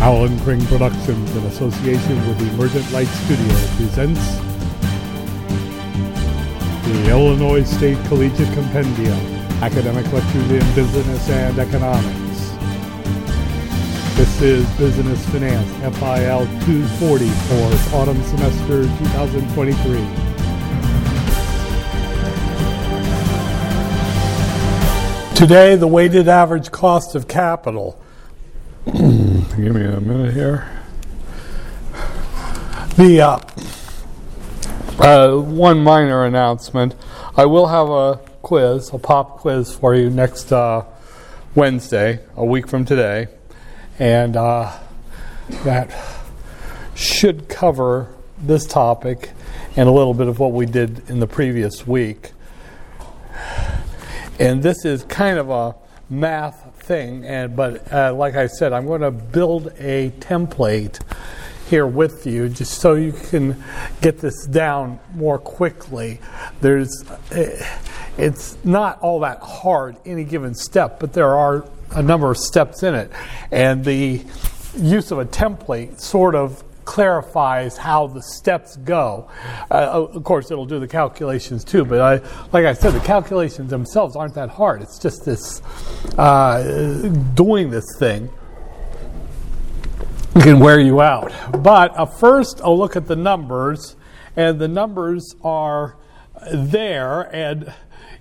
Alan Kring Productions, in association with the Emergent Light Studio, presents the Illinois State Collegiate Compendium, Academic Lectures in Business and Economics. This is Business Finance, FIL 240 for autumn semester 2023. Today, the weighted average cost of capital. Give me a minute here. The uh, uh, one minor announcement: I will have a quiz, a pop quiz for you next uh, Wednesday, a week from today, and uh, that should cover this topic and a little bit of what we did in the previous week. And this is kind of a math thing, and but uh, like I said, I'm going to build a template here with you just so you can get this down more quickly. There's, uh, it's not all that hard any given step, but there are a number of steps in it, and the use of a template sort of clarifies how the steps go. Uh, of course, it'll do the calculations too, but I, like I said, the calculations themselves aren't that hard. It's just this uh, doing this thing can wear you out. But uh, first, I'll look at the numbers, and the numbers are there, and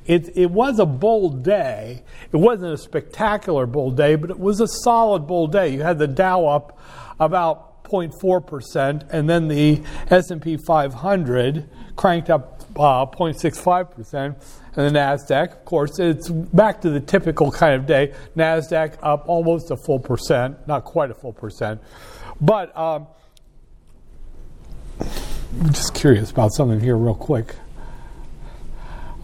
it, it was a bull day. It wasn't a spectacular bull day, but it was a solid bull day. You had the Dow up about 0.4%, and then the S&P 500 cranked up uh, 0.65%, and the Nasdaq, of course, it's back to the typical kind of day. Nasdaq up almost a full percent, not quite a full percent, but um, I'm just curious about something here, real quick.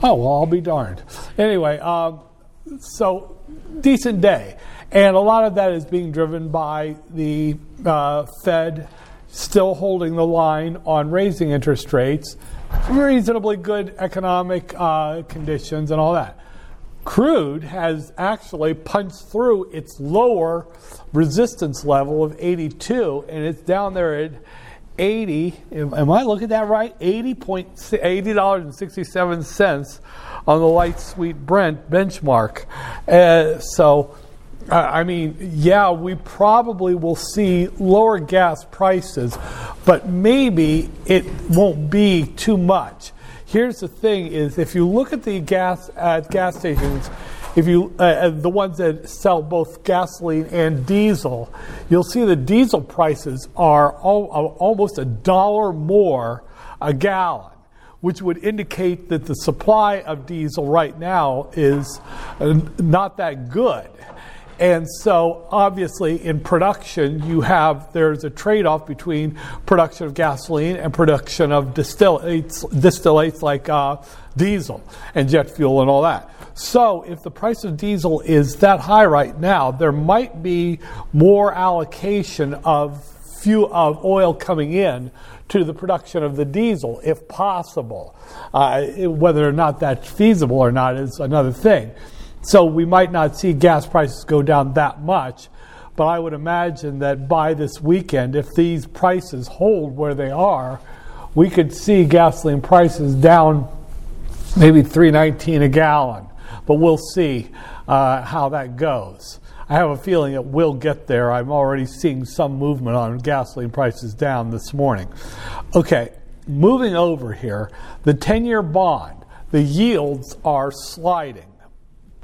Oh well, I'll be darned. Anyway, um, so decent day. And a lot of that is being driven by the uh, Fed still holding the line on raising interest rates, reasonably good economic uh, conditions, and all that. Crude has actually punched through its lower resistance level of 82, and it's down there at 80. Am I looking at that right? 80 $80.67 on the light sweet Brent benchmark. Uh, so I mean, yeah, we probably will see lower gas prices, but maybe it won't be too much. Here's the thing: is if you look at the gas at gas stations, if you uh, uh the ones that sell both gasoline and diesel, you'll see the diesel prices are all, uh, almost a dollar more a gallon which would indicate that the supply of diesel right now is uh, not that good. And so, obviously, in production, you have there's a trade off between production of gasoline and production of distillates, distillates like uh, diesel and jet fuel and all that. So, if the price of diesel is that high right now, there might be more allocation of fuel of oil coming in to the production of the diesel, if possible. Uh, whether or not that's feasible or not is another thing. So we might not see gas prices go down that much, but I would imagine that by this weekend, if these prices hold where they are, we could see gasoline prices down maybe 319 a gallon. But we'll see uh, how that goes. I have a feeling it will get there. I'm already seeing some movement on gasoline prices down this morning. Okay, moving over here, the 10 year bond, the yields are sliding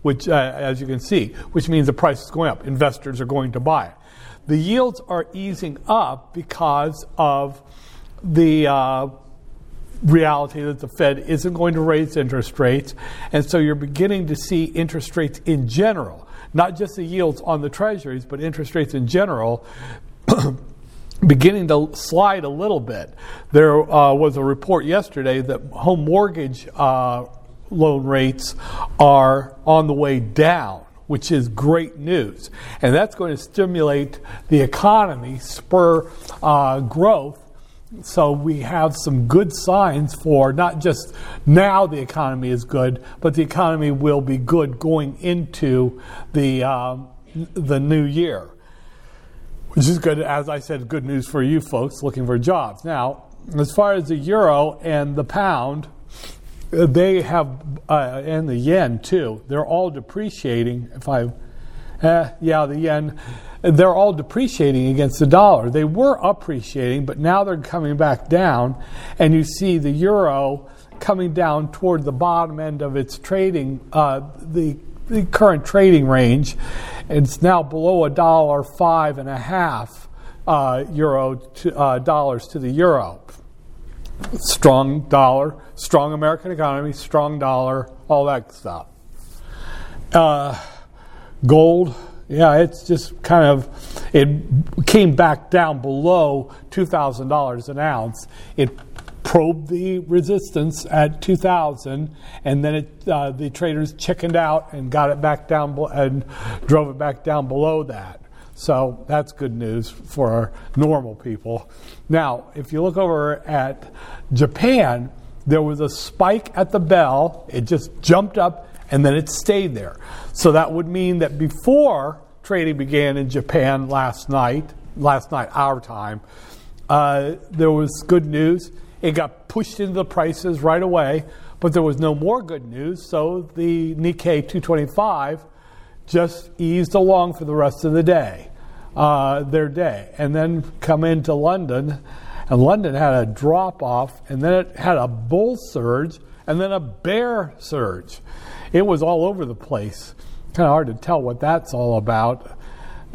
which, uh, as you can see, which means the price is going up. Investors are going to buy. The yields are easing up because of the uh, reality that the Fed isn't going to raise interest rates. And so you're beginning to see interest rates in general, not just the yields on the treasuries, but interest rates in general. beginning to slide a little bit. There uh, was a report yesterday that home mortgage uh, loan rates are on the way down, which is great news. And that's going to stimulate the economy, spur uh, growth. So we have some good signs for not just now the economy is good, but the economy will be good going into the, um, the new year. which is good, as I said, good news for you folks looking for jobs. Now, as far as the euro and the pound, they have, uh, and the yen too, they're all depreciating. If I, eh, yeah, the yen, they're all depreciating against the dollar. They were appreciating, but now they're coming back down. And you see the euro coming down toward the bottom end of its trading, uh, the, the current trading range. It's now below a dollar five and a half uh, euro to, uh, dollars to the euro. Strong dollar, strong American economy, strong dollar, all that stuff. Uh, gold, yeah, it's just kind of it came back down below two thousand dollars an ounce. It probed the resistance at 2000 and then it, uh, the traders chickened out and got it back down and drove it back down below that so that's good news for our normal people. Now if you look over at japan there was a spike at the bell. It just jumped up and then it stayed there. So that would mean that before trading began in japan last night last night our time uh, there was good news. It got pushed into the prices right away, but there was no more good news, so the Nikkei 225 just eased along for the rest of the day, uh, their day, and then come into London, and London had a drop off, and then it had a bull surge, and then a bear surge. It was all over the place. Kind of hard to tell what that's all about.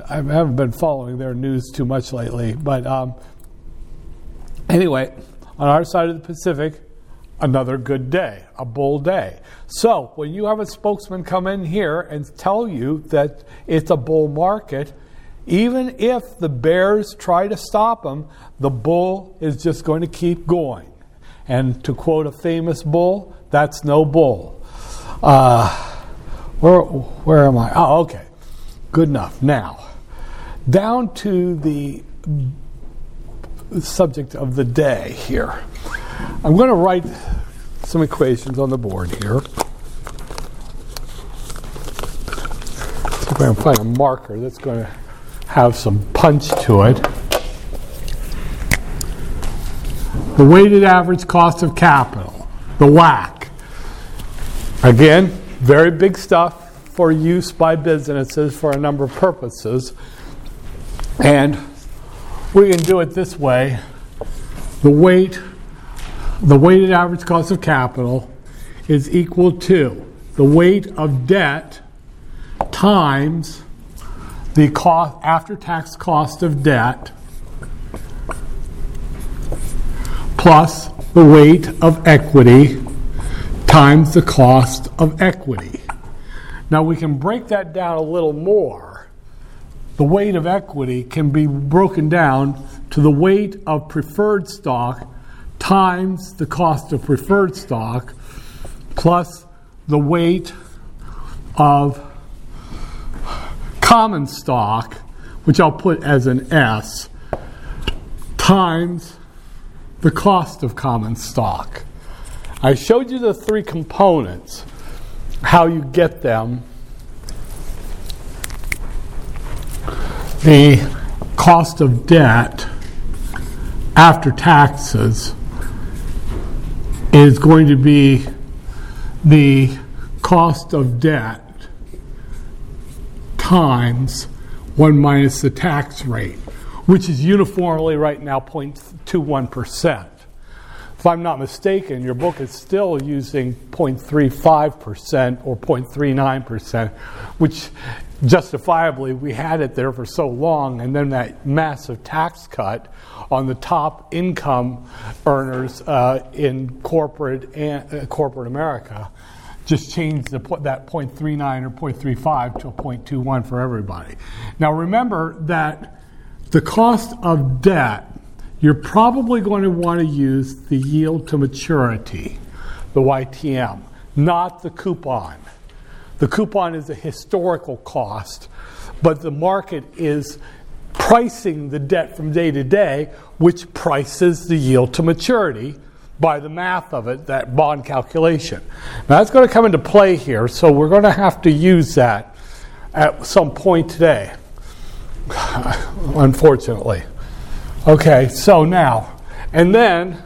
I haven't been following their news too much lately, but um, anyway, on our side of the Pacific, another good day, a bull day. So when you have a spokesman come in here and tell you that it's a bull market, even if the bears try to stop him, the bull is just going to keep going. And to quote a famous bull, that's no bull. Uh, where, where am I? Oh, okay. Good enough. Now, down to the subject of the day here. I'm going to write some equations on the board here. See if I can find a marker that's going to have some punch to it. The weighted average cost of capital, the WACC. Again, very big stuff for use by businesses for a number of purposes. And we can do it this way. The weight, the weighted average cost of capital is equal to the weight of debt times the cost after tax cost of debt plus the weight of equity times the cost of equity. Now we can break that down a little more the weight of equity can be broken down to the weight of preferred stock times the cost of preferred stock plus the weight of common stock, which I'll put as an S, times the cost of common stock. I showed you the three components, how you get them the cost of debt after taxes is going to be the cost of debt times 1 minus the tax rate, which is uniformly right now 0.21%. If I'm not mistaken, your book is still using 0.35% or 0.39%, which justifiably we had it there for so long, and then that massive tax cut on the top income earners uh, in corporate uh, corporate America just change the, that 0.39 or 0.35 to a 0.21 for everybody. Now remember that the cost of debt, you're probably going to want to use the yield to maturity, the YTM, not the coupon. The coupon is a historical cost, but the market is pricing the debt from day to day, which prices the yield to maturity by the math of it, that bond calculation. Now that's going to come into play here, so we're going to have to use that at some point today. unfortunately. Okay, so now, and then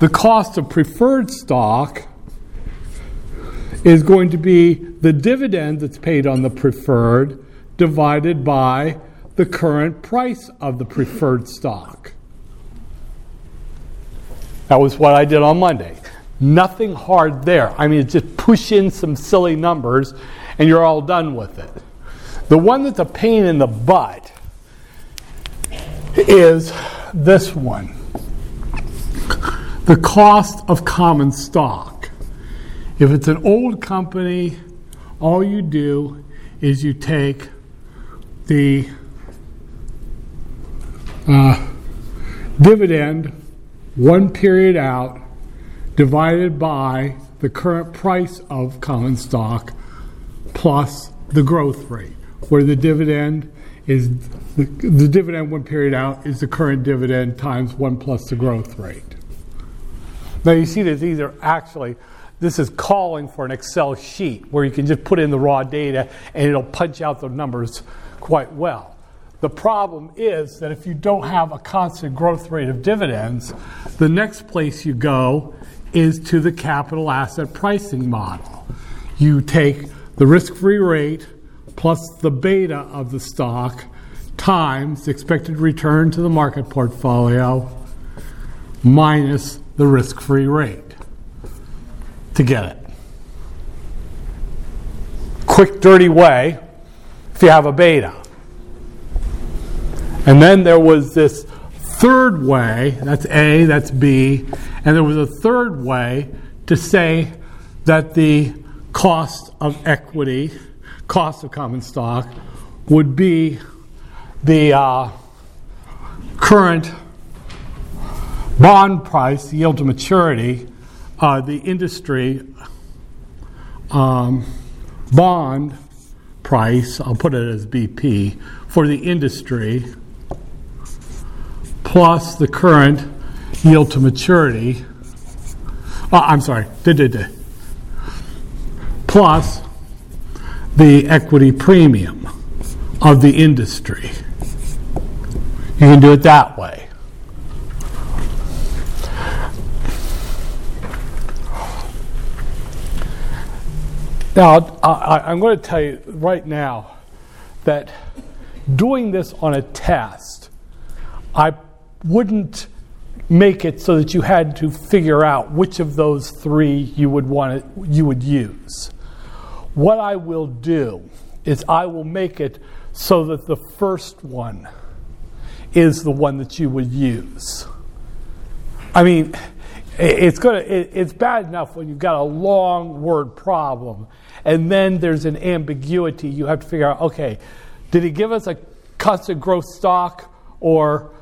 the cost of preferred stock is going to be the dividend that's paid on the preferred divided by the current price of the preferred stock. That was what I did on Monday. Nothing hard there. I mean, just push in some silly numbers and you're all done with it. The one that's a pain in the butt is this one the cost of common stock. If it's an old company, all you do is you take the uh, dividend one period out divided by the current price of common stock plus the growth rate, where the dividend is the, the dividend one period out is the current dividend times one plus the growth rate. Now you see that these are actually this is calling for an Excel sheet where you can just put in the raw data and it'll punch out the numbers quite well. The problem is that if you don't have a constant growth rate of dividends, the next place you go is to the capital asset pricing model. You take the risk free rate plus the beta of the stock times the expected return to the market portfolio minus the risk free rate to get it. Quick, dirty way if you have a beta. And then there was this third way that's A, that's B, and there was a third way to say that the cost of equity, cost of common stock, would be the uh, current bond price, yield to maturity, uh, the industry um, bond price, I'll put it as BP, for the industry, plus the current yield to maturity. Uh, I'm sorry, plus the equity premium of the industry. You can do it that way. Now, I, am going to tell you right now that doing this on a test, I wouldn't make it so that you had to figure out which of those three you would want to, you would use. What I will do is I will make it so that the first one is the one that you would use. I mean, it's to, it's bad enough when you've got a long word problem and then there's an ambiguity. You have to figure out okay, did he give us a constant growth stock, or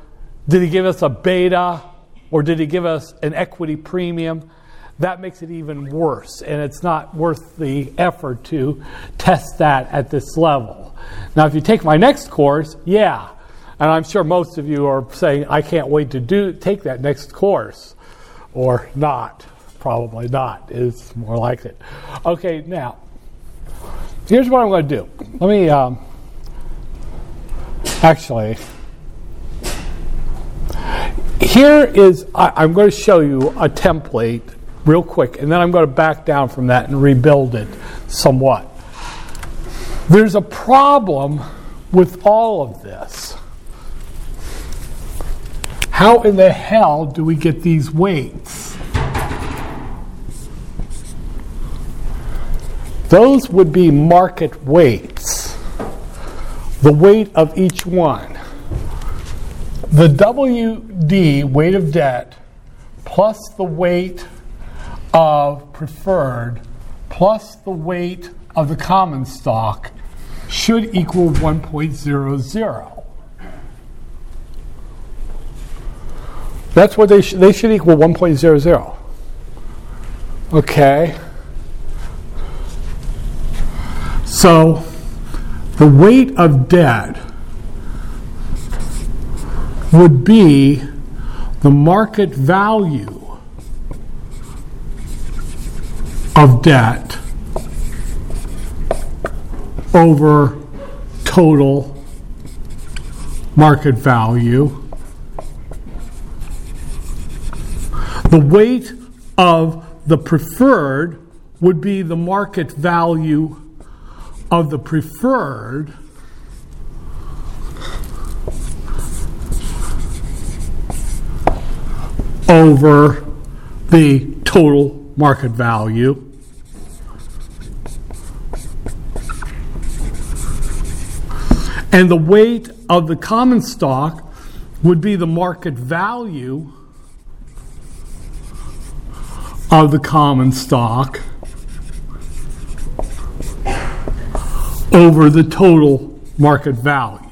did he give us a beta, or did he give us an equity premium? That makes it even worse, and it's not worth the effort to test that at this level. Now, if you take my next course, yeah, and I'm sure most of you are saying, I can't wait to do take that next course, or not. Probably not is more like it. Okay, now here's what I'm going to do. Let me um, actually. Here is, I, am going to show you a template real quick, and then I'm going to back down from that and rebuild it somewhat. There's a problem with all of this. How in the hell do we get these weights? Those would be market weights, the weight of each one. The WD, weight of debt, plus the weight of preferred, plus the weight of the common stock should equal 1.00. That's what they, sh- they should equal 1.00. Okay. So the weight of debt would be the market value of debt over total market value. The weight of the preferred would be the market value of the preferred over the total market value. And the weight of the common stock would be the market value of the common stock over the total market value.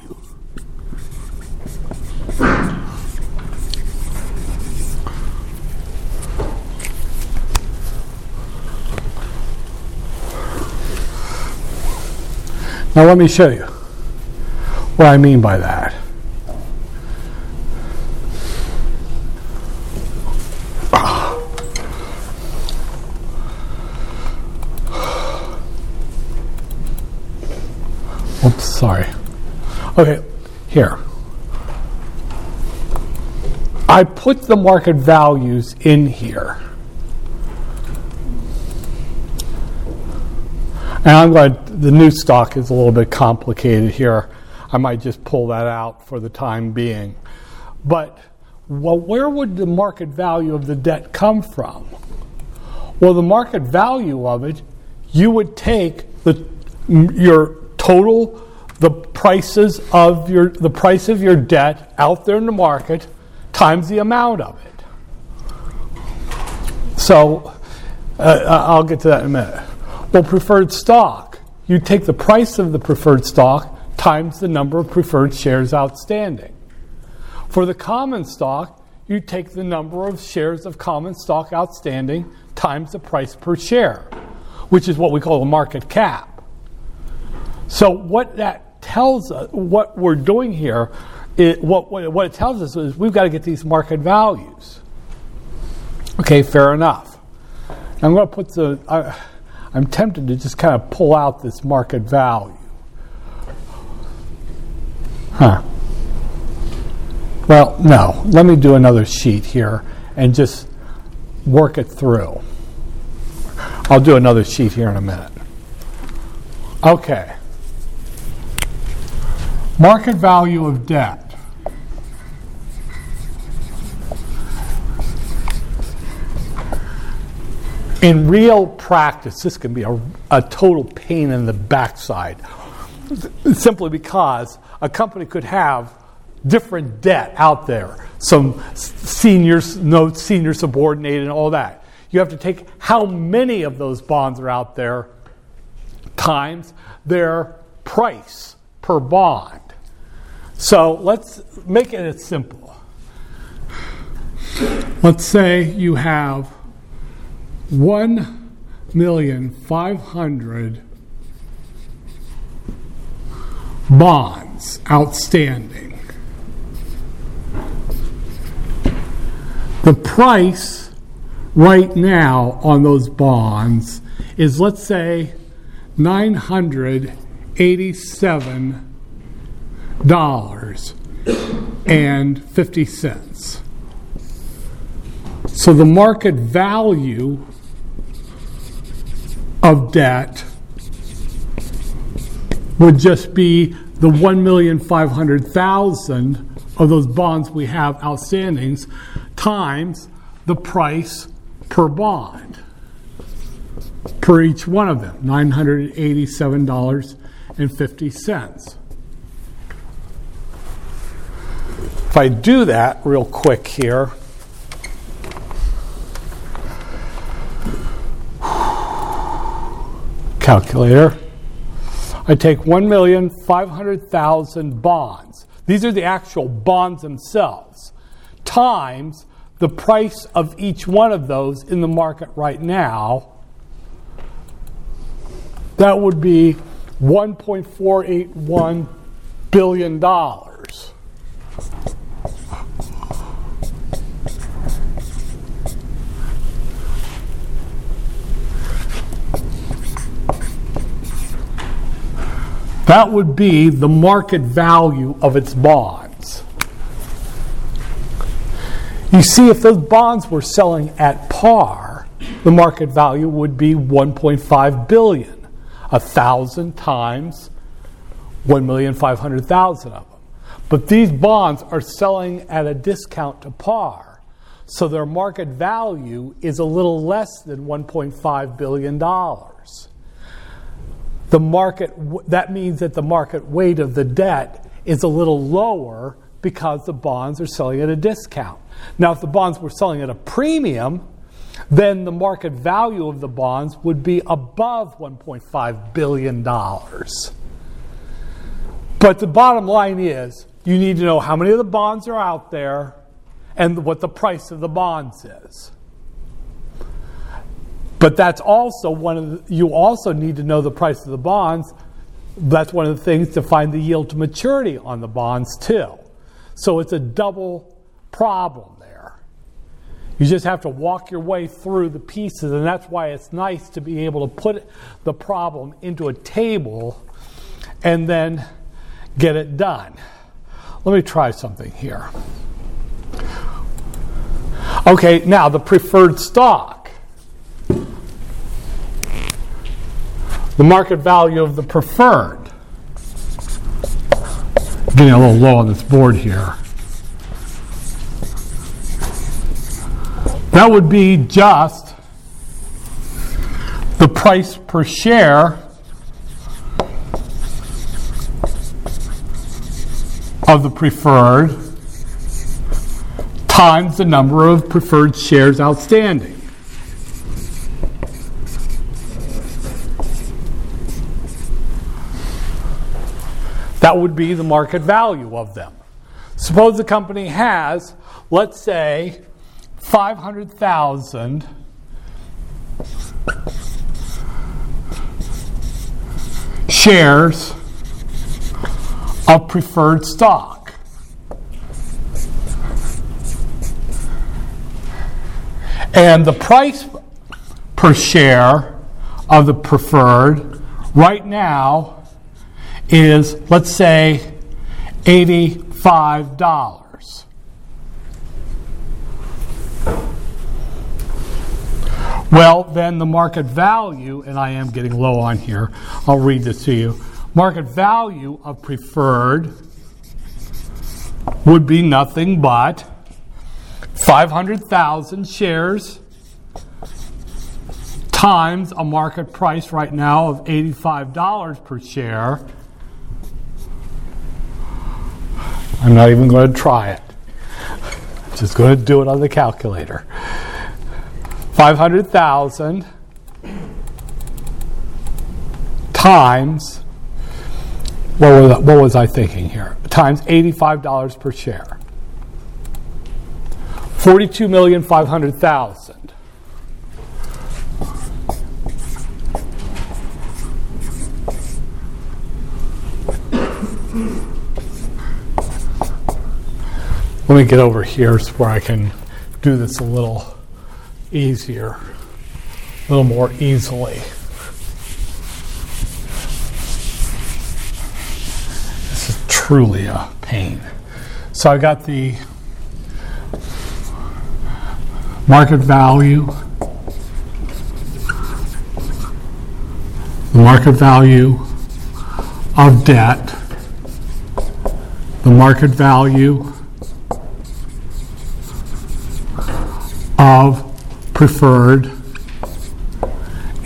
Now, let me show you what I mean by that. Ah. Oops, sorry. Okay, here. I put the market values in here. And I'm going to, the new stock is a little bit complicated here. I might just pull that out for the time being. But well, where would the market value of the debt come from? Well, the market value of it, you would take the, your total the prices of your the price of your debt out there in the market times the amount of it. So uh, uh, I'll get to that in a minute. Well, preferred stock, you take the price of the preferred stock times the number of preferred shares outstanding. For the common stock, you take the number of shares of common stock outstanding times the price per share, which is what we call the market cap. So what that tells us, what we're doing here, it, what, what it tells us is we've got to get these market values. Okay, fair enough. I'm going to put the, I, I'm tempted to just kind of pull out this market value. Huh. Well, no. Let me do another sheet here and just work it through. I'll do another sheet here in a minute. Okay. Market value of debt. In real practice, this can be a, a total pain in the backside simply because a company could have different debt out there, some senior notes, senior subordinated, and all that. You have to take how many of those bonds are out there times their price per bond. So let's make it simple. Let's say you have one million five hundred bonds outstanding. The price right now on those bonds is, let's say, 987 dollars and 50 cents. So the market value of debt would just be the 1,500,000 of those bonds we have outstandings times the price per bond per each one of them $987.50. If I do that real quick here, calculator, I take 1,500,000 bonds. These are the actual bonds themselves, times the price of each one of those in the market right now. That would be $1.481 billion. That would be the market value of its bonds. You see, if those bonds were selling at par, the market value would be 1.5 billion, a thousand times 1,500,000 of them. But these bonds are selling at a discount to par, so their market value is a little less than 1.5 billion dollars. The market that means that the market weight of the debt is a little lower because the bonds are selling at a discount. Now, if the bonds were selling at a premium, then the market value of the bonds would be above $1.5 billion. But the bottom line is you need to know how many of the bonds are out there and what the price of the bonds is. But that's also one of the, you also need to know the price of the bonds. That's one of the things to find the yield to maturity on the bonds too. So it's a double problem there. You just have to walk your way through the pieces, and that's why it's nice to be able to put the problem into a table and then get it done. Let me try something here. Okay, now the preferred stock. The market value of the preferred getting a little low on this board here. That would be just the price per share of the preferred times the number of preferred shares outstanding. That would be the market value of them. Suppose the company has, let's say, 500,000 shares of preferred stock. And the price per share of the preferred right now is, let's say, $85. Well, then the market value, and I am getting low on here, I'll read this to you. Market value of preferred would be nothing but 500,000 shares times a market price right now of $85 per share I'm not even going to try it. I'm just going to do it on the calculator. 500,000 times, what was, what was I thinking here? Times $85 per share. 42,500,000. Let me get over here so where I can do this a little easier, a little more easily. This is truly a pain. So I got the market value, the market value of debt, the market value of preferred,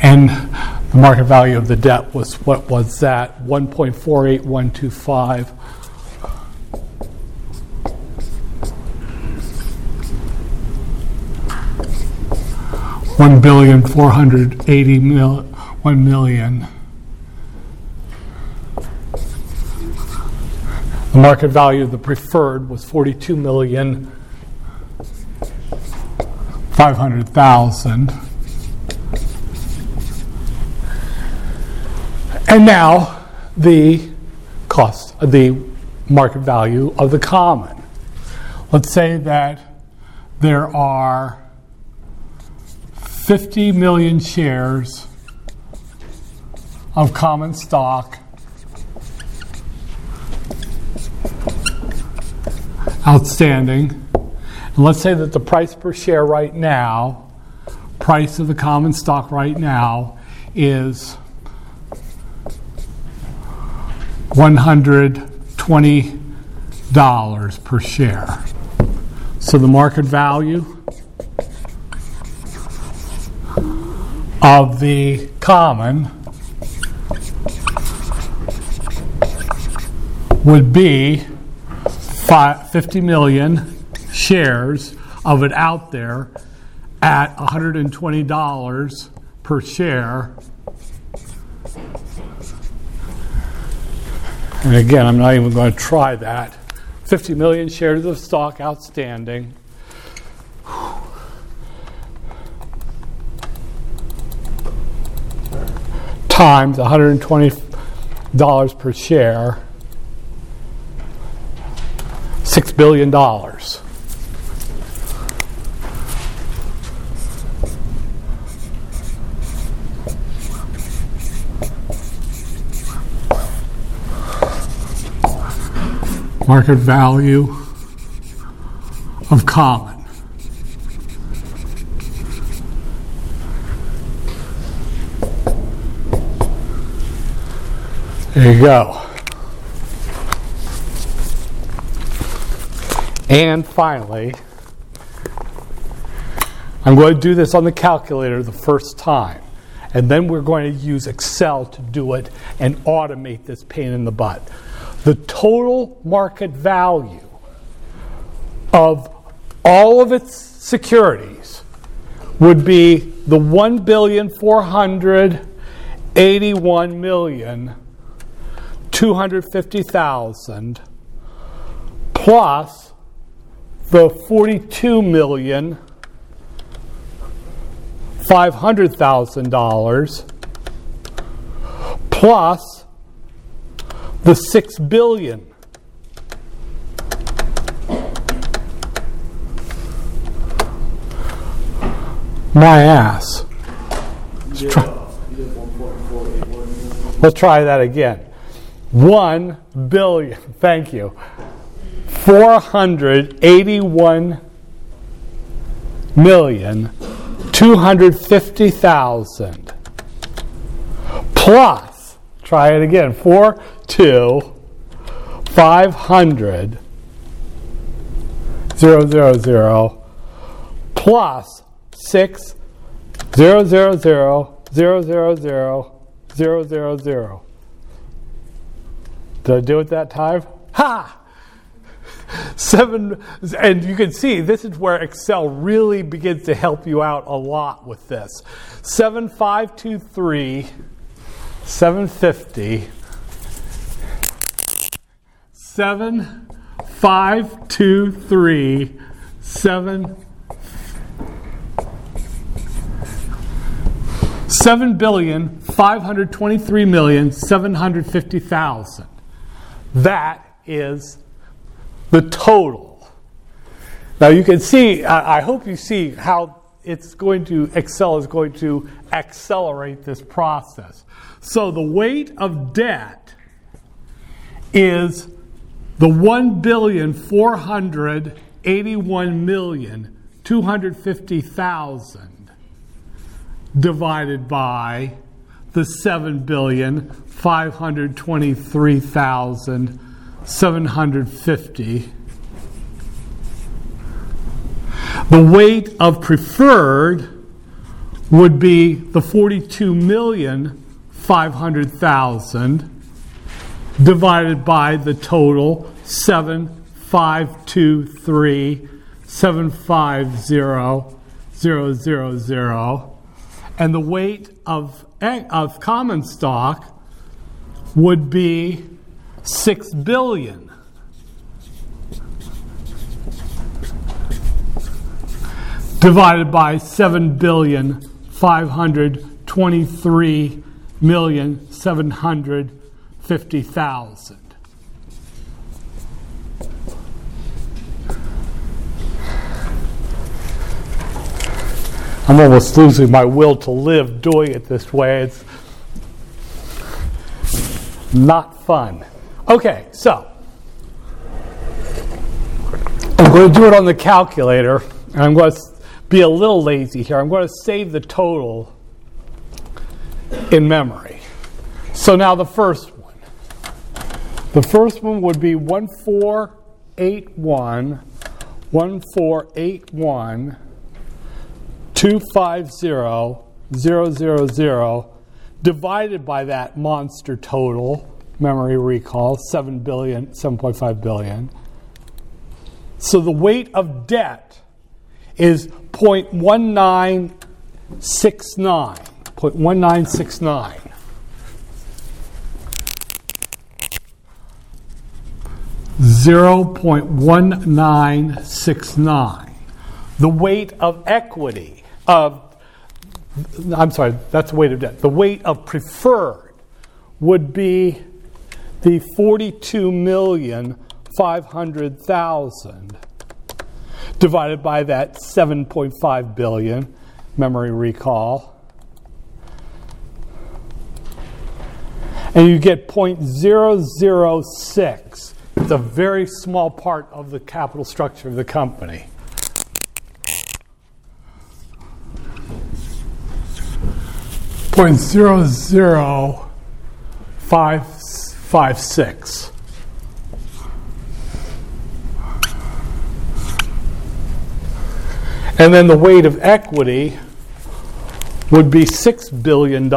and the market value of the debt was what was that 1.48125. One billion four hundred eighty mil, one million. The market value of the preferred was forty-two million 500,000. And now the cost, the market value of the common. Let's say that there are 50 million shares of common stock outstanding And let's say that the price per share right now, price of the common stock right now, is $120 per share. So the market value of the common would be 50 million shares of it out there at $120 per share. And again, I'm not even going to try that. 50 million shares of stock outstanding. Times $120 per share. $6 billion. Market value of common. There you go. And finally, I'm going to do this on the calculator the first time. And then we're going to use Excel to do it and automate this pain in the butt. Total market value of all of its securities would be the 1 billion 481 million 250,000 plus the 42 million five hundred thousand dollars plus the six billion. My ass. Let's try, let's try that again. One billion. Thank you. 481 million 250,000 plus try it again 4 2 500 0 0 0 plus 6 0 0 0 0 0 0 0 0 0 did I do it that time? Ha! Seven, and you can see this is where Excel really begins to help you out a lot with this. 7523, 750, 7523, 7 seven billion five hundred twenty-three million seven hundred fifty thousand. That is the total. Now you can see, I hope you see how it's going to, Excel is going to accelerate this process. So the weight of debt is the 1 billion 481 million 250,000 divided by the 7 billion 523,000 750. The weight of preferred would be the 42 million 500,000 divided by the total 7523 750 and the weight of, of common stock would be six billion. Divided by seven billion five hundred twenty-three million seven hundred fifty thousand. I'm almost losing my will to live doing it this way. It's not fun. Okay, so I'm going to do it on the calculator, and I'm going to be a little lazy here. I'm going to save the total in memory. So now the first. The first one would be 1481, 1481, 250, 000, divided by that monster total, memory recall, 7 billion, 7.5 billion. So the weight of debt is 0.1969. 0.1969. Zero point one nine six nine. The weight of equity of I'm sorry, that's the weight of debt. The weight of preferred would be the forty-two million five hundred thousand divided by that 7.5 billion memory recall. And you get 0.006. It's a very small part of the capital structure of the company. Point zero zero five five six. And then the weight of equity would be $6 billion.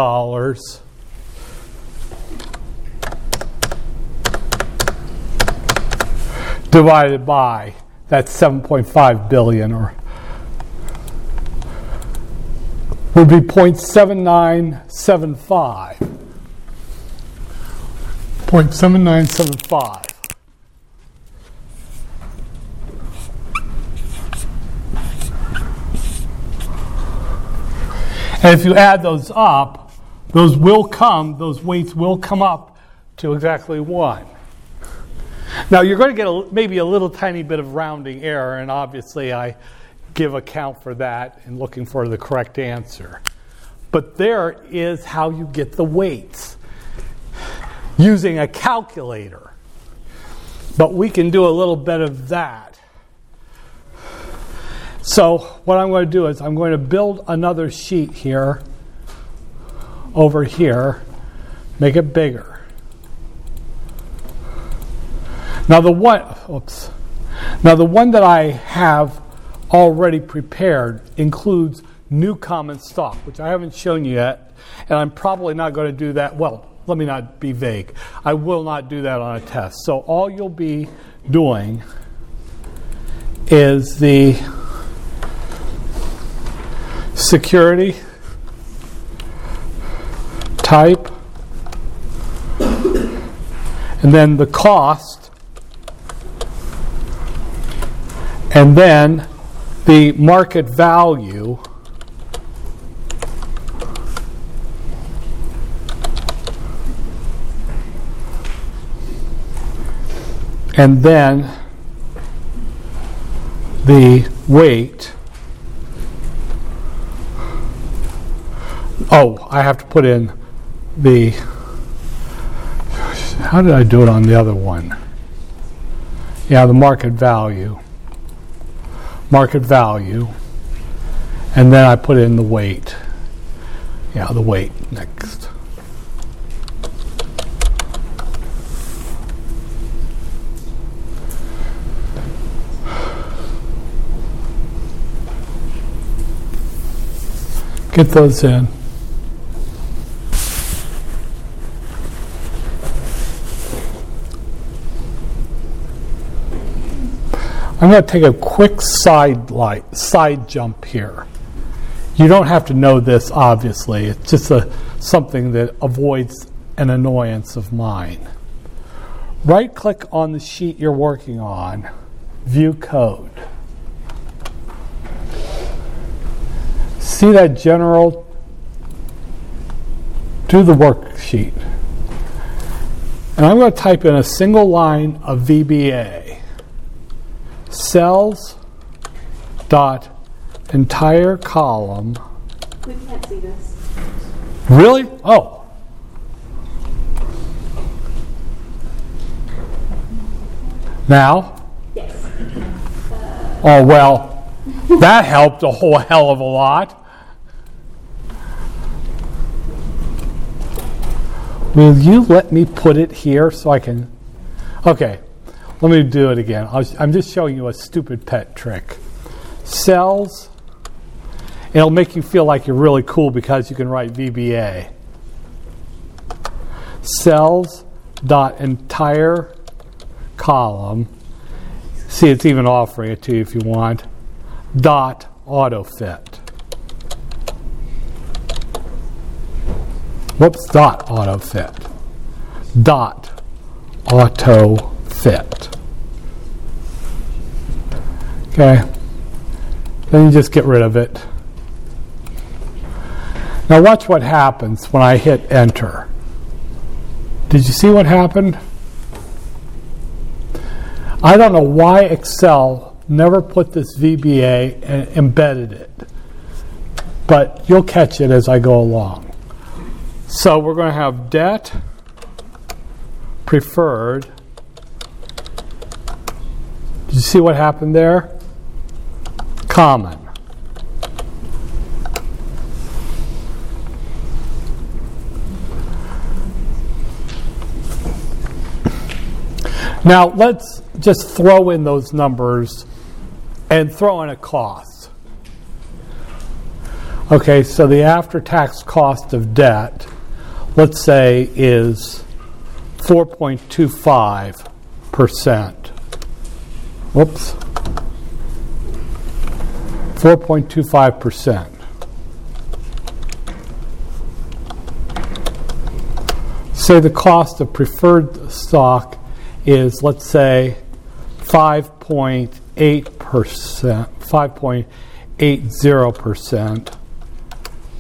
Divided by that 7.5 billion or would be 0.7975 0.7975 And if you add those up, those will come, those weights will come up to exactly one. Now you're going to get a, maybe a little tiny bit of rounding error, and obviously I give account for that in looking for the correct answer. But there is how you get the weights using a calculator. But we can do a little bit of that. So what I'm going to do is I'm going to build another sheet here over here, make it bigger. Now the one oops. Now the one that I have already prepared includes new common stock, which I haven't shown you yet, and I'm probably not going to do that. Well, let me not be vague. I will not do that on a test. So all you'll be doing is the security, type, and then the cost, and then the market value. And then the weight Oh, I have to put in the. How did I do it on the other one? Yeah, the market value. Market value. And then I put in the weight. Yeah, the weight next. Get those in. I'm going to take a quick side light, side jump here. You don't have to know this, obviously. It's just a, something that avoids an annoyance of mine. Right click on the sheet you're working on, View Code. See that general? Do the worksheet. And I'm going to type in a single line of VBA cells dot entire column. We can't see this. Really? Oh. Now? Yes. Oh, well, that helped a whole hell of a lot. Will you let me put it here so I can? Okay, let me do it again. I am just showing you a stupid pet trick. Cells, it'll make you feel like you're really cool because you can write VBA. Cells dot entire column. See, it's even offering it to you if you want. Dot auto fit. Whoops, dot auto fit. Dot auto fit. Okay. Then you just get rid of it. Now watch what happens when I hit enter. Did you see what happened? I don't know why Excel never put this VBA and embedded it, but you'll catch it as I go along. So we're going to have debt, preferred. You see what happened there? Common. Now, let's just throw in those numbers and throw in a cost. Okay, so the after tax cost of debt, let's say, is 4.25%. Whoops. 4.25%. Say the cost of preferred stock is, let's say, 5.8%, 5.80%,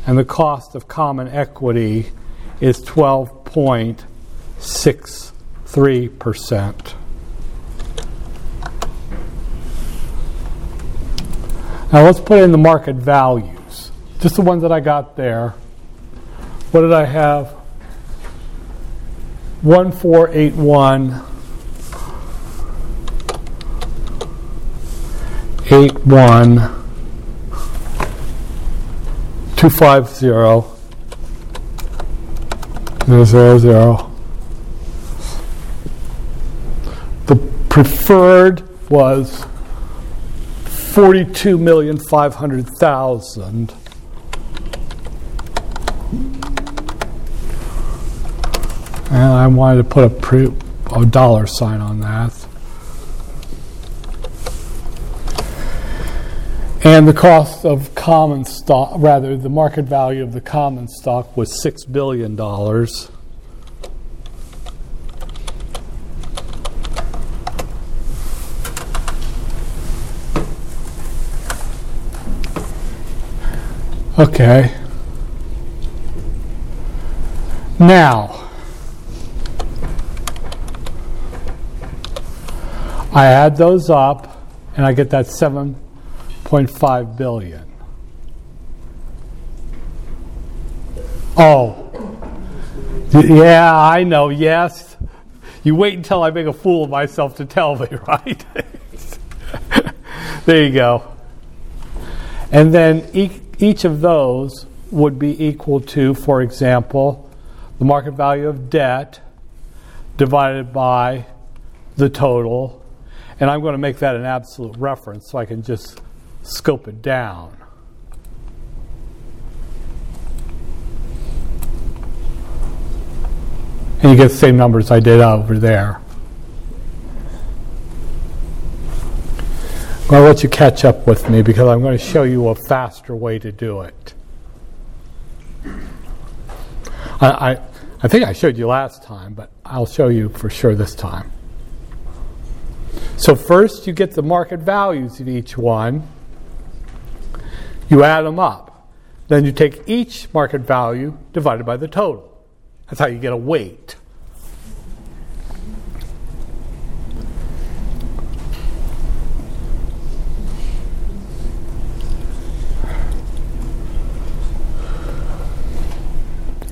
and the cost of common equity is 12.63%. Now let's put in the market values, just the ones that I got there. What did I have? 1481 eight one two five zero zero zero zero. The preferred was forty-two million five hundred thousand. And I wanted to put a, pre, a dollar sign on that. And the cost of common stock, rather, the market value of the common stock was $6 billion. Okay. Now, I add those up and I get that 7 0.5 billion. Oh, yeah, I know, yes. You wait until I make a fool of myself to tell me, right? there you go. And then each of those would be equal to, for example, the market value of debt divided by the total. And I'm going to make that an absolute reference so I can just scope it down. And you get the same numbers I did over there. To let you catch up with me because I'm going to show you a faster way to do it. I, I, I think I showed you last time, but I'll show you for sure this time. So, first, you get the market values of each one. You add them up. Then you take each market value divided by the total. That's how you get a weight.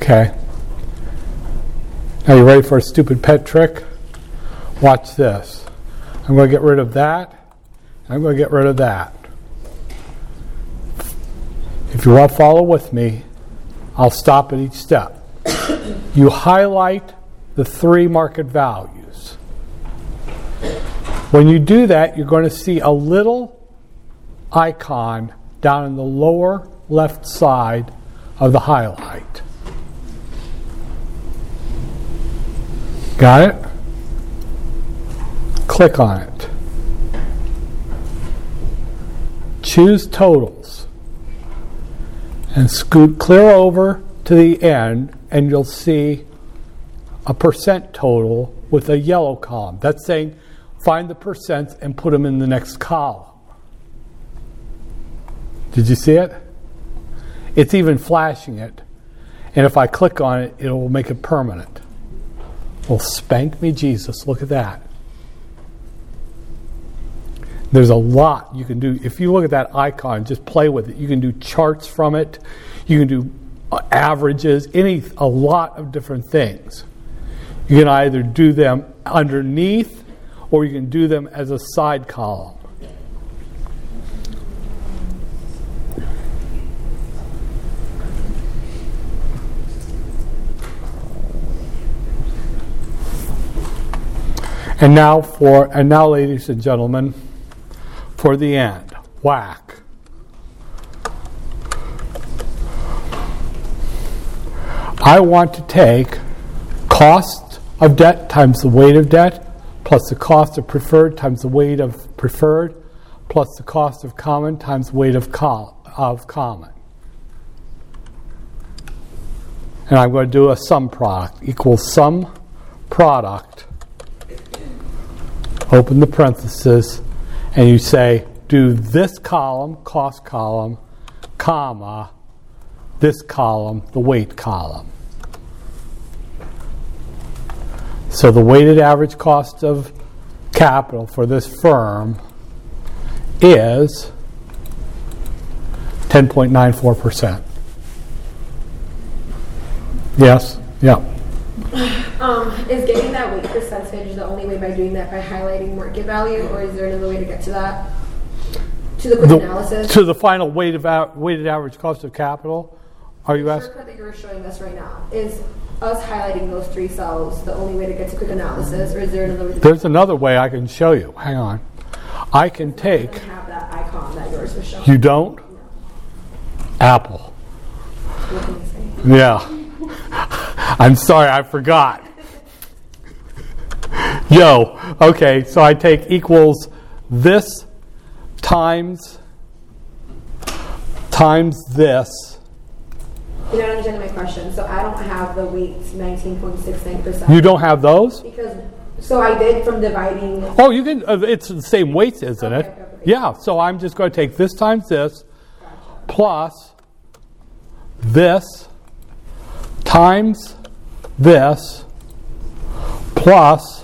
Okay. Now you ready for a stupid pet trick? Watch this. I'm going to get rid of that I'm going to get rid of that. If you want to follow with me, I'll stop at each step. you highlight the three market values. When you do that, you're going to see a little icon down in the lower left side of the highlight. Got it? Click on it. Choose totals and scoot clear over to the end, and you'll see a percent total with a yellow column. That's saying find the percents and put them in the next column. Did you see it? It's even flashing it. And if I click on it, it will make it permanent. Well, spank me, Jesus. Look at that. There's a lot you can do. If you look at that icon, just play with it. You can do charts from it. You can do uh, averages, any a lot of different things. You can either do them underneath or you can do them as a side column. And now for and now ladies and gentlemen for the end. Whack. I want to take cost of debt times the weight of debt plus the cost of preferred times the weight of preferred plus the cost of common times weight of, of common. And I'm going to do a sum product equals sum product. Open the parenthesis and you say, do this column, cost column, comma, this column, the weight column. So the weighted average cost of capital for this firm is 10.94%. Yes? Yeah. Um, is getting that weight percentage the only way by doing that by highlighting market value, or is there another way to get to that? To the quick The- analysis? To the final weight of, weighted average cost of capital? Are you The asking? shortcut that you're showing us right now, is us highlighting those three cells the only way to get to quick analysis, or is there another way to There's another way I can show you. Hang on. I can take, have that icon that yours was showing? you don't? Apple. What can you say? Yeah. I'm sorry, I forgot. Yo, okay, so I take equals this times times this. You're not understanding my question. So I don't have the weights 19.69%. You don't have those? Because, so I did from dividing, Oh, you can. Uh, it's the same weights, isn't it? Okay, okay, okay. Yeah. So I'm just going to take this times this plus this times this plus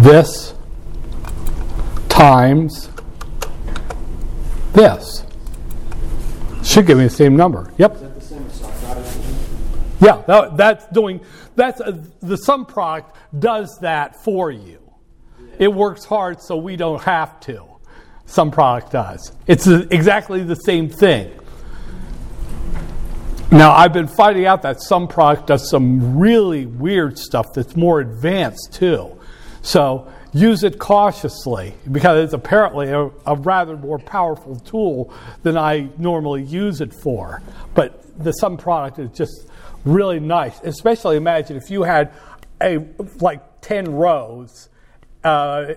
this times this. Should give me the same number. Yep. Is that the same as sum product? Yeah, that, that's doing that's uh the sum product does that for you. It works hard so we don't have to. Sum product does. It's uh, exactly the same thing. Now I've been finding out that sum product does some really weird stuff that's more advanced too. So use it cautiously because it's apparently a, a rather more powerful tool than I normally use it for. But the sum product is just really nice. Especially imagine if you had a like ten rows. Uh,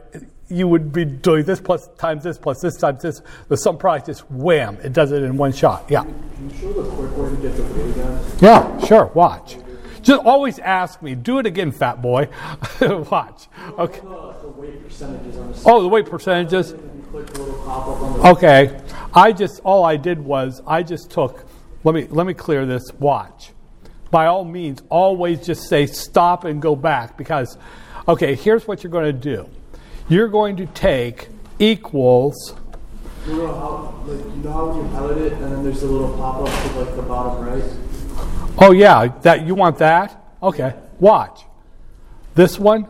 you would be doing this plus times this plus this times this. The sum product just wham! It does it in one shot. Yeah. Can you show the quick way to get the weight? Yeah, sure. Watch. Just always ask me. Do it again, fat boy. Watch. Okay. Oh, the weight percentages. Okay. I just all I did was I just took. Let me let me clear this. Watch. By all means, always just say stop and go back because. Okay. Here's what you're going to do. You're going to take equals. You know how, like, you know how you highlight it and then there's a little pop up to like the bottom right? Oh yeah, that you want that? Okay. Watch. This one.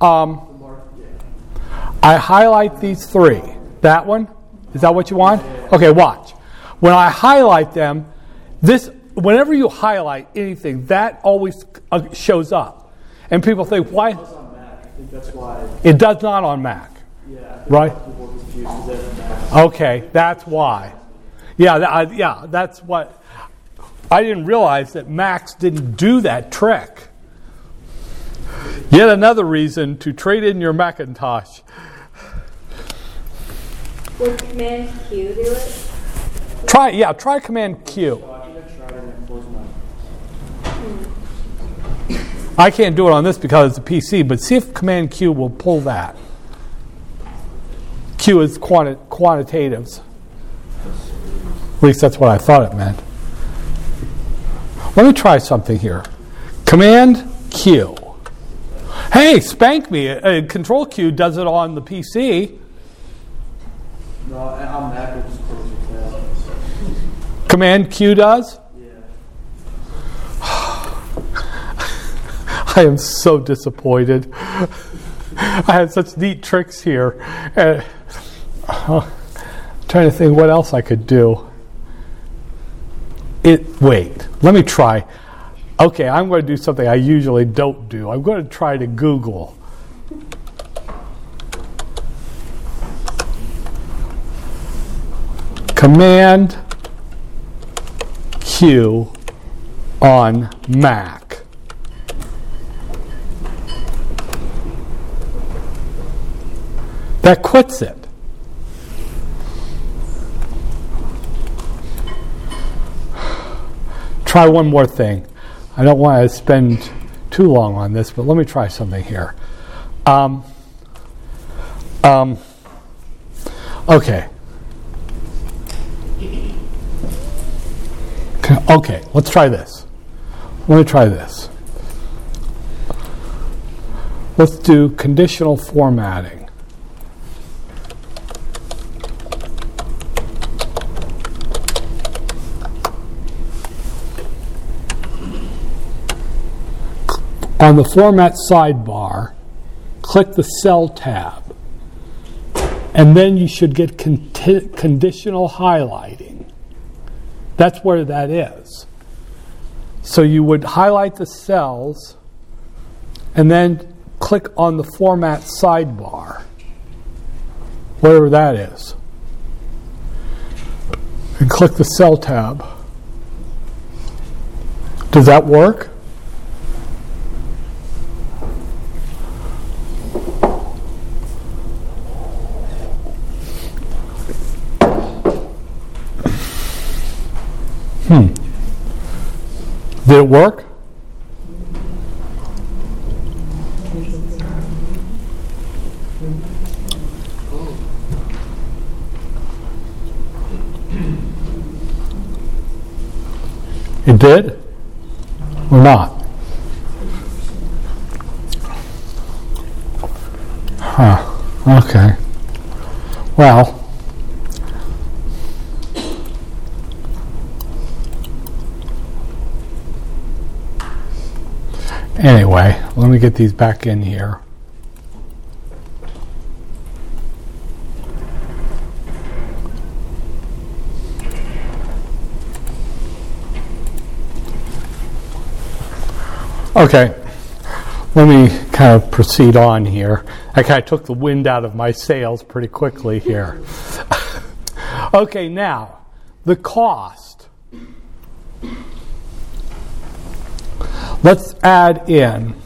Um, The mark, yeah. I highlight these three. That one? Is that what you want? Okay, watch. When I highlight them, this whenever you highlight anything, that always uh, shows up. And people think, why? It's on Mac. I think that's why. It does not on Mac. Yeah. Right. People are confused because they have Mac. Okay, that's why. Yeah, I, yeah, that's what. I didn't realize that Macs didn't do that trick. Yet another reason to trade in your Macintosh. Would Command Q do it? Try, yeah, try Command Q. So I think I tried it and I closed my. I can't do it on this because it's a PC, but see if Command Q will pull that. Q is quanti- quantitatives. At least that's what I thought it meant. Let me try something here. Command Q. Hey, spank me. Uh, Control Q does it on the PC. No, on Mac it just tab. Command Q does. Yeah. I am so disappointed. I had such neat tricks here. Uh, uh, trying to think what else I could do. It wait. Let me try. Okay, I'm going to do something I usually don't do. I'm going to try to Google. Command Q on Mac. That quits it. Try one more thing. I don't want to spend too long on this, but let me try something here. Um, um, okay. Okay, Okay, let's try this. Let me try this. Let's do conditional formatting. On the Format sidebar, click the Cell tab, and then you should get conti- conditional highlighting. That's where that is. So you would highlight the cells and then click on the Format sidebar, wherever that is, and click the Cell tab. Does that work? Did it work? It did? Or not? Huh. Okay. Well. Anyway, let me get these back in here. Okay, let me kind of proceed on here. I kind of took the wind out of my sails pretty quickly here. okay, now, the cost. Let's add in,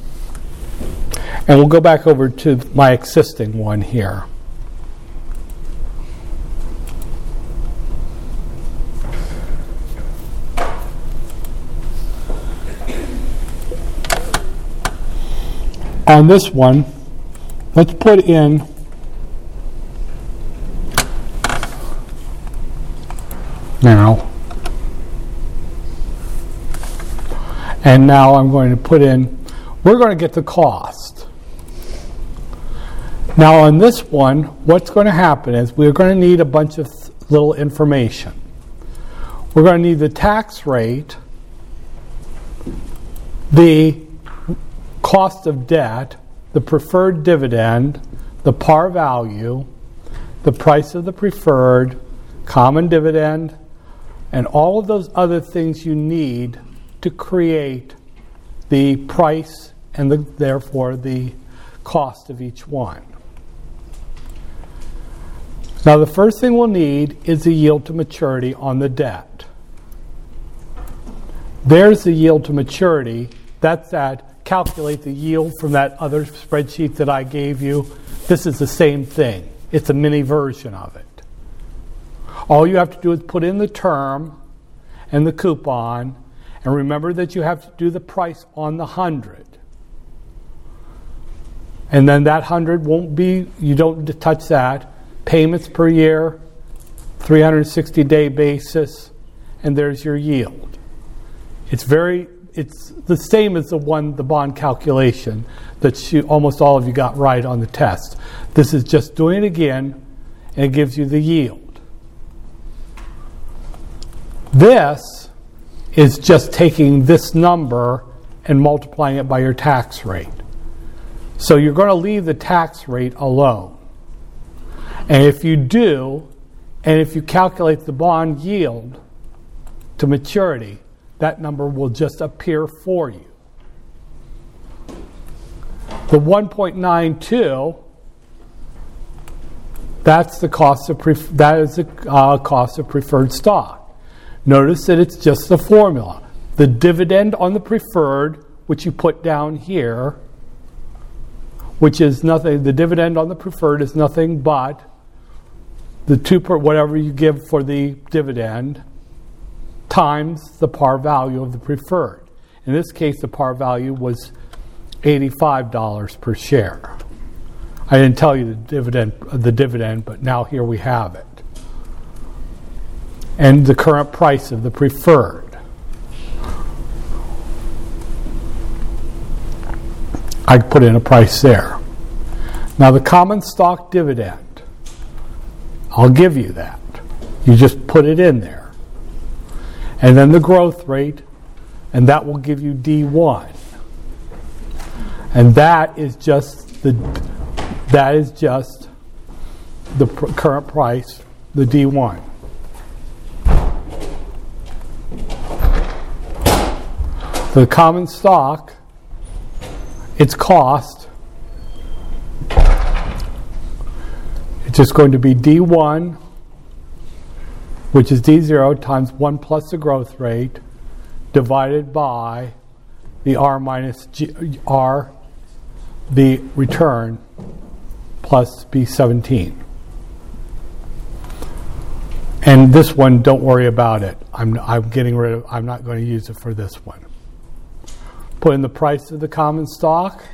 and we'll go back over to my existing one here. On this one, let's put in now. And now I'm going to put in, we're going to get the cost. Now on this one, what's going to happen is we're going to need a bunch of little information. We're going to need the tax rate, the cost of debt, the preferred dividend, the par value, the price of the preferred, common dividend, and all of those other things you need to create the price and the, therefore the cost of each one. Now, the first thing we'll need is the yield to maturity on the debt. There's the yield to maturity. That's that. Calculate the yield from that other spreadsheet that I gave you. This is the same thing, it's a mini version of it. All you have to do is put in the term and the coupon, and remember that you have to do the price on the 100. And then that 100 won't be, you don't touch that. Payments per year, 360 day basis, and there's your yield. It's very, it's the same as the one, the bond calculation that you, almost all of you got right on the test. This is just doing it again, and it gives you the yield. This is just taking this number and multiplying it by your tax rate. So you're going to leave the tax rate alone. And if you do, and if you calculate the bond yield to maturity, that number will just appear for you. The 1.92 that's the cost of pref- that is the uh, cost of preferred stock. Notice that it's just the formula. The dividend on the preferred, which you put down here, which is nothing, the dividend on the preferred is nothing but the two per whatever you give for the dividend times the par value of the preferred. In this case, the par value was $85 per share. I didn't tell you the dividend, the dividend, but now here we have it and the current price of the preferred. I put in a price there. Now, the common stock dividend, I'll give you that. You just put it in there. And then the growth rate, and that will give you D1. And that is just the that is just the pr- current price, the D1. The common stock, its cost, it's just going to be D1, which is D0 times 1 plus the growth rate, divided by the R minus G, R, the return, plus B17. And this one, don't worry about it. I'm, I'm getting rid of, I'm not going to use it for this one put in the price of the common stock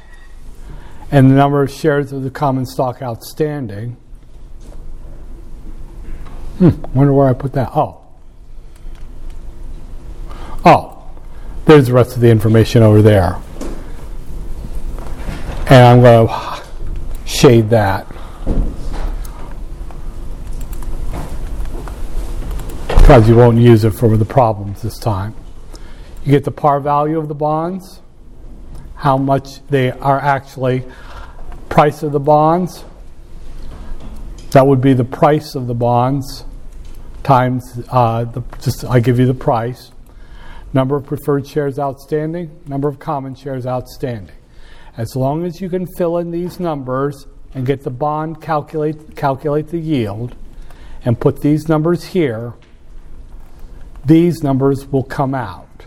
and the number of shares of the common stock outstanding. Hmm, wonder where I put that. Oh. Oh, there's the rest of the information over there. And I'm going to shade that. Because you won't use it for the problems this time. You get the par value of the bonds how much they are actually price of the bonds. That would be the price of the bonds times uh, the, just I give you the price. Number of preferred shares outstanding, number of common shares outstanding. As long as you can fill in these numbers and get the bond calculate calculate the yield and put these numbers here, these numbers will come out.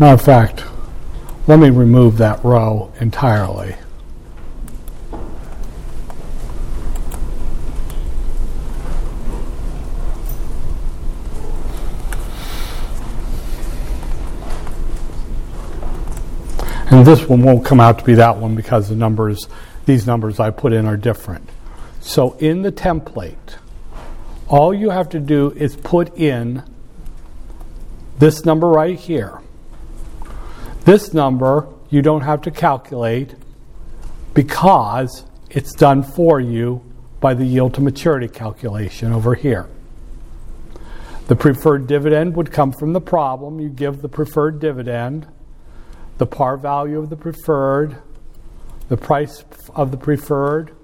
Matter of fact, let me remove that row entirely. And this one won't come out to be that one because the numbers, these numbers I put in are different. So in the template, all you have to do is put in this number right here. This number you don't have to calculate because it's done for you by the yield to maturity calculation over here. The preferred dividend would come from the problem. You give the preferred dividend. the par value of the preferred, the price of the preferred,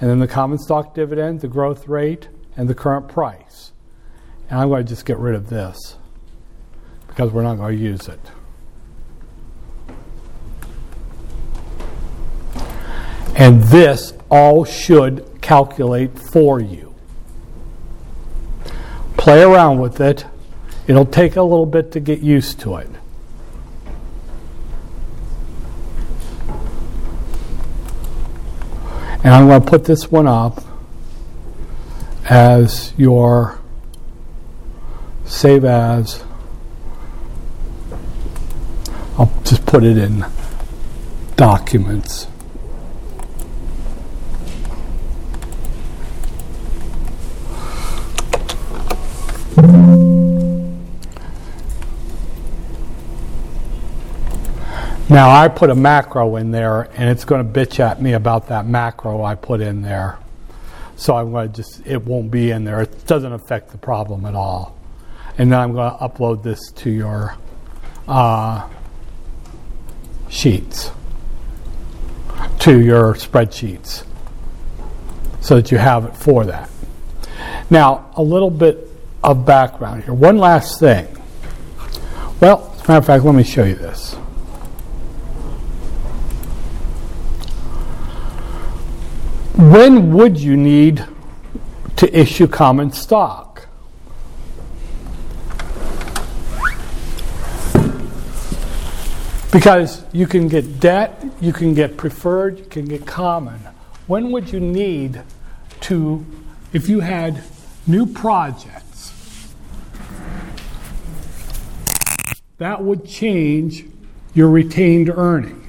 and then the common stock dividend, the growth rate, and the current price. And I'm going to just get rid of this because we're not going to use it. And this all should calculate for you. Play around with it. It'll take a little bit to get used to it. And I'm going to put this one up as your save as. I'll just put it in documents. Now I put a macro in there and it's going to bitch at me about that macro I put in there. So I'm going to just, it won't be in there. It doesn't affect the problem at all. And then I'm going to upload this to your uh, sheets, to your spreadsheets, so that you have it for that. Now, a little bit of background here. One last thing. Well, as a matter of fact, let me show you this. When would you need to issue common stock? Because you can get debt, you can get preferred, you can get common. When would you need to, if you had new projects, that would change your retained earnings.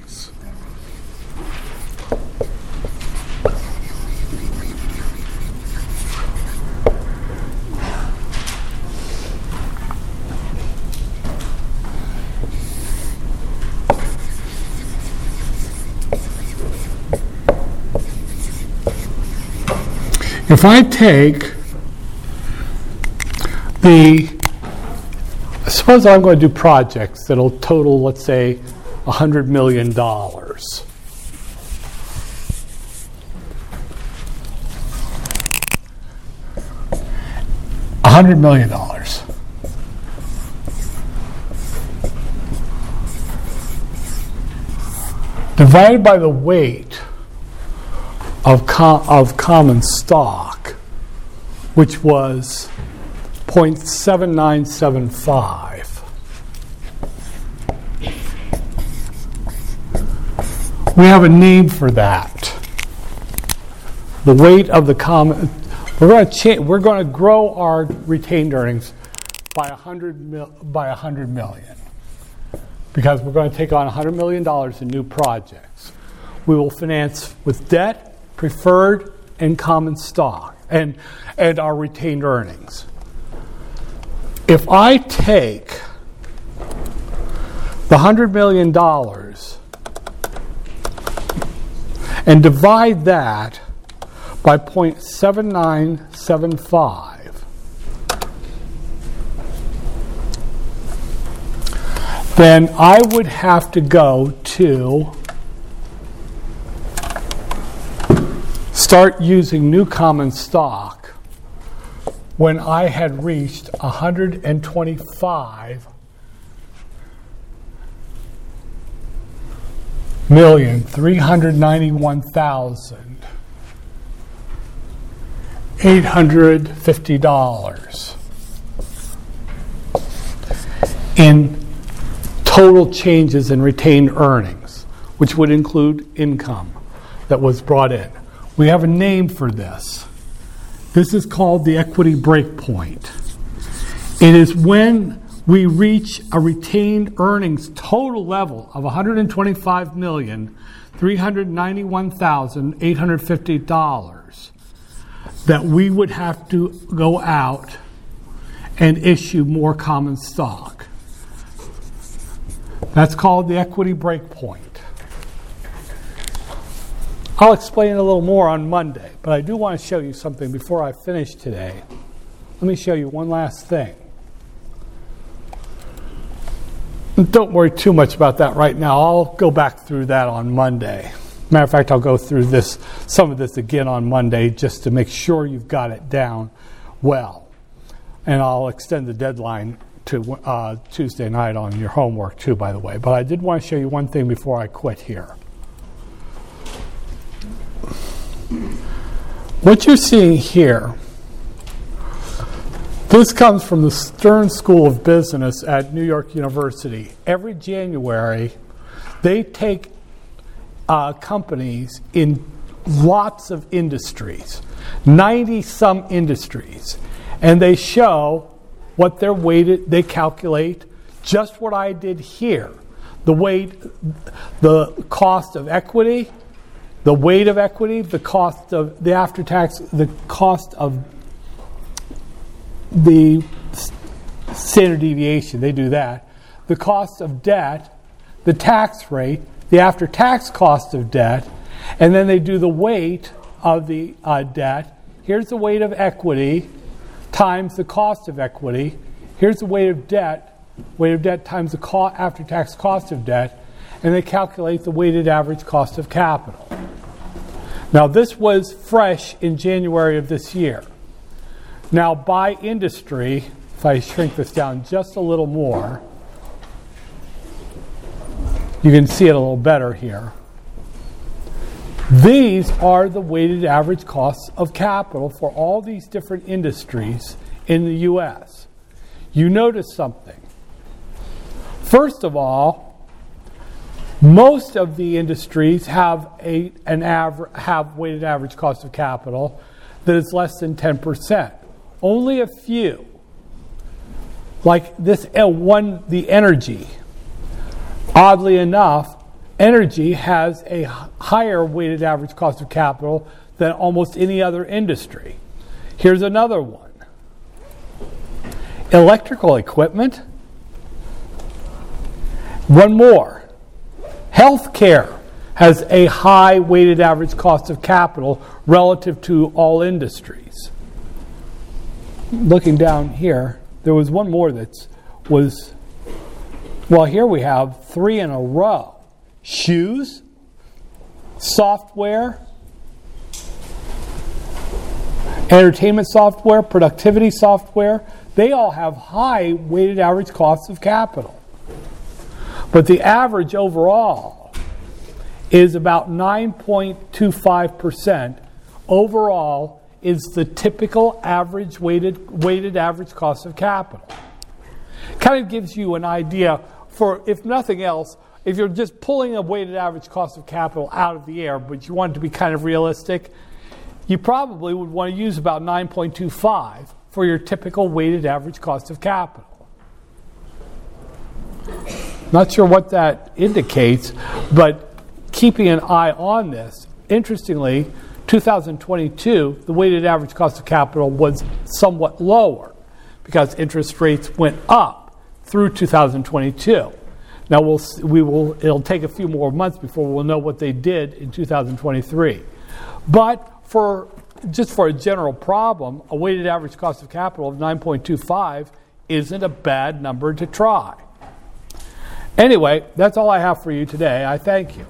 If I take the, suppose I'm going to do projects that'll total, let's say, $100 million. $100 million. Divided by the weight of, of common stock, which was 0.7975. We have a name for that. The weight of the common. We're going to cha- we're going to grow our retained earnings by 100 mil- by 100 million because we're going to take on 100 million dollars in new projects. We will finance with debt, preferred, and common stock, and and our retained earnings. If I take the $100 million and divide that by 0.7975, then I would have to go to start using new common stock when I had reached 125 million three hundred ninety-one thousand eight hundred fifty dollars in total changes in retained earnings, which would include income that was brought in. We have a name for this. This is called the equity break point. It is when we reach a retained earnings total level of $125,391,850 that we would have to go out and issue more common stock. That's called the equity break point. I'll explain a little more on Monday, but I do want to show you something before I finish today. Let me show you one last thing. don't worry too much about that right now. I'll go back through that on Monday. Matter of fact, I'll go through this some of this again on Monday just to make sure you've got it down well. And I'll extend the deadline to uh, Tuesday night on your homework too, by the way. But I did want to show you one thing before I quit here. What you're seeing here, this comes from the Stern School of Business at New York University. Every January, they take uh, companies in lots of industries, 90 some industries, and they show what they're weighted, they calculate just what I did here the weight, the cost of equity, the weight of equity, the cost of the after tax, the cost of the standard deviation, they do that, the cost of debt, the tax rate, the after tax cost of debt, and then they do the weight of the uh, debt. Here's the weight of equity times the cost of equity. Here's the weight of debt, weight of debt times the co- after tax cost of debt, and they calculate the weighted average cost of capital. Now, this was fresh in January of this year. Now, by industry, if I shrink this down just a little more, you can see it a little better here. These are the weighted average costs of capital for all these different industries in the US. You notice something. First of all, most of the industries have a an aver- have weighted average cost of capital that is less than 10%. Only a few like this uh, one the energy oddly enough energy has a higher weighted average cost of capital than almost any other industry. Here's another one electrical equipment. One more healthcare has a high weighted average cost of capital relative to all industries. Looking down here, there was one more that was, well, here we have three in a row shoes, software, entertainment software, productivity software, they all have high weighted average costs of capital. But the average overall is about 9.25%. Overall is the typical average weighted, weighted average cost of capital. Kind of gives you an idea for, if nothing else, if you're just pulling a weighted average cost of capital out of the air, but you want it to be kind of realistic, you probably would want to use about 9.25 for your typical weighted average cost of capital. Not sure what that indicates, but keeping an eye on this, interestingly, 2022, the weighted average cost of capital was somewhat lower because interest rates went up through 2022. Now we'll we will it'll take a few more months before we'll know what they did in 2023. But for just for a general problem, a weighted average cost of capital of 9.25 isn't a bad number to try. Anyway, that's all I have for you today. I thank you.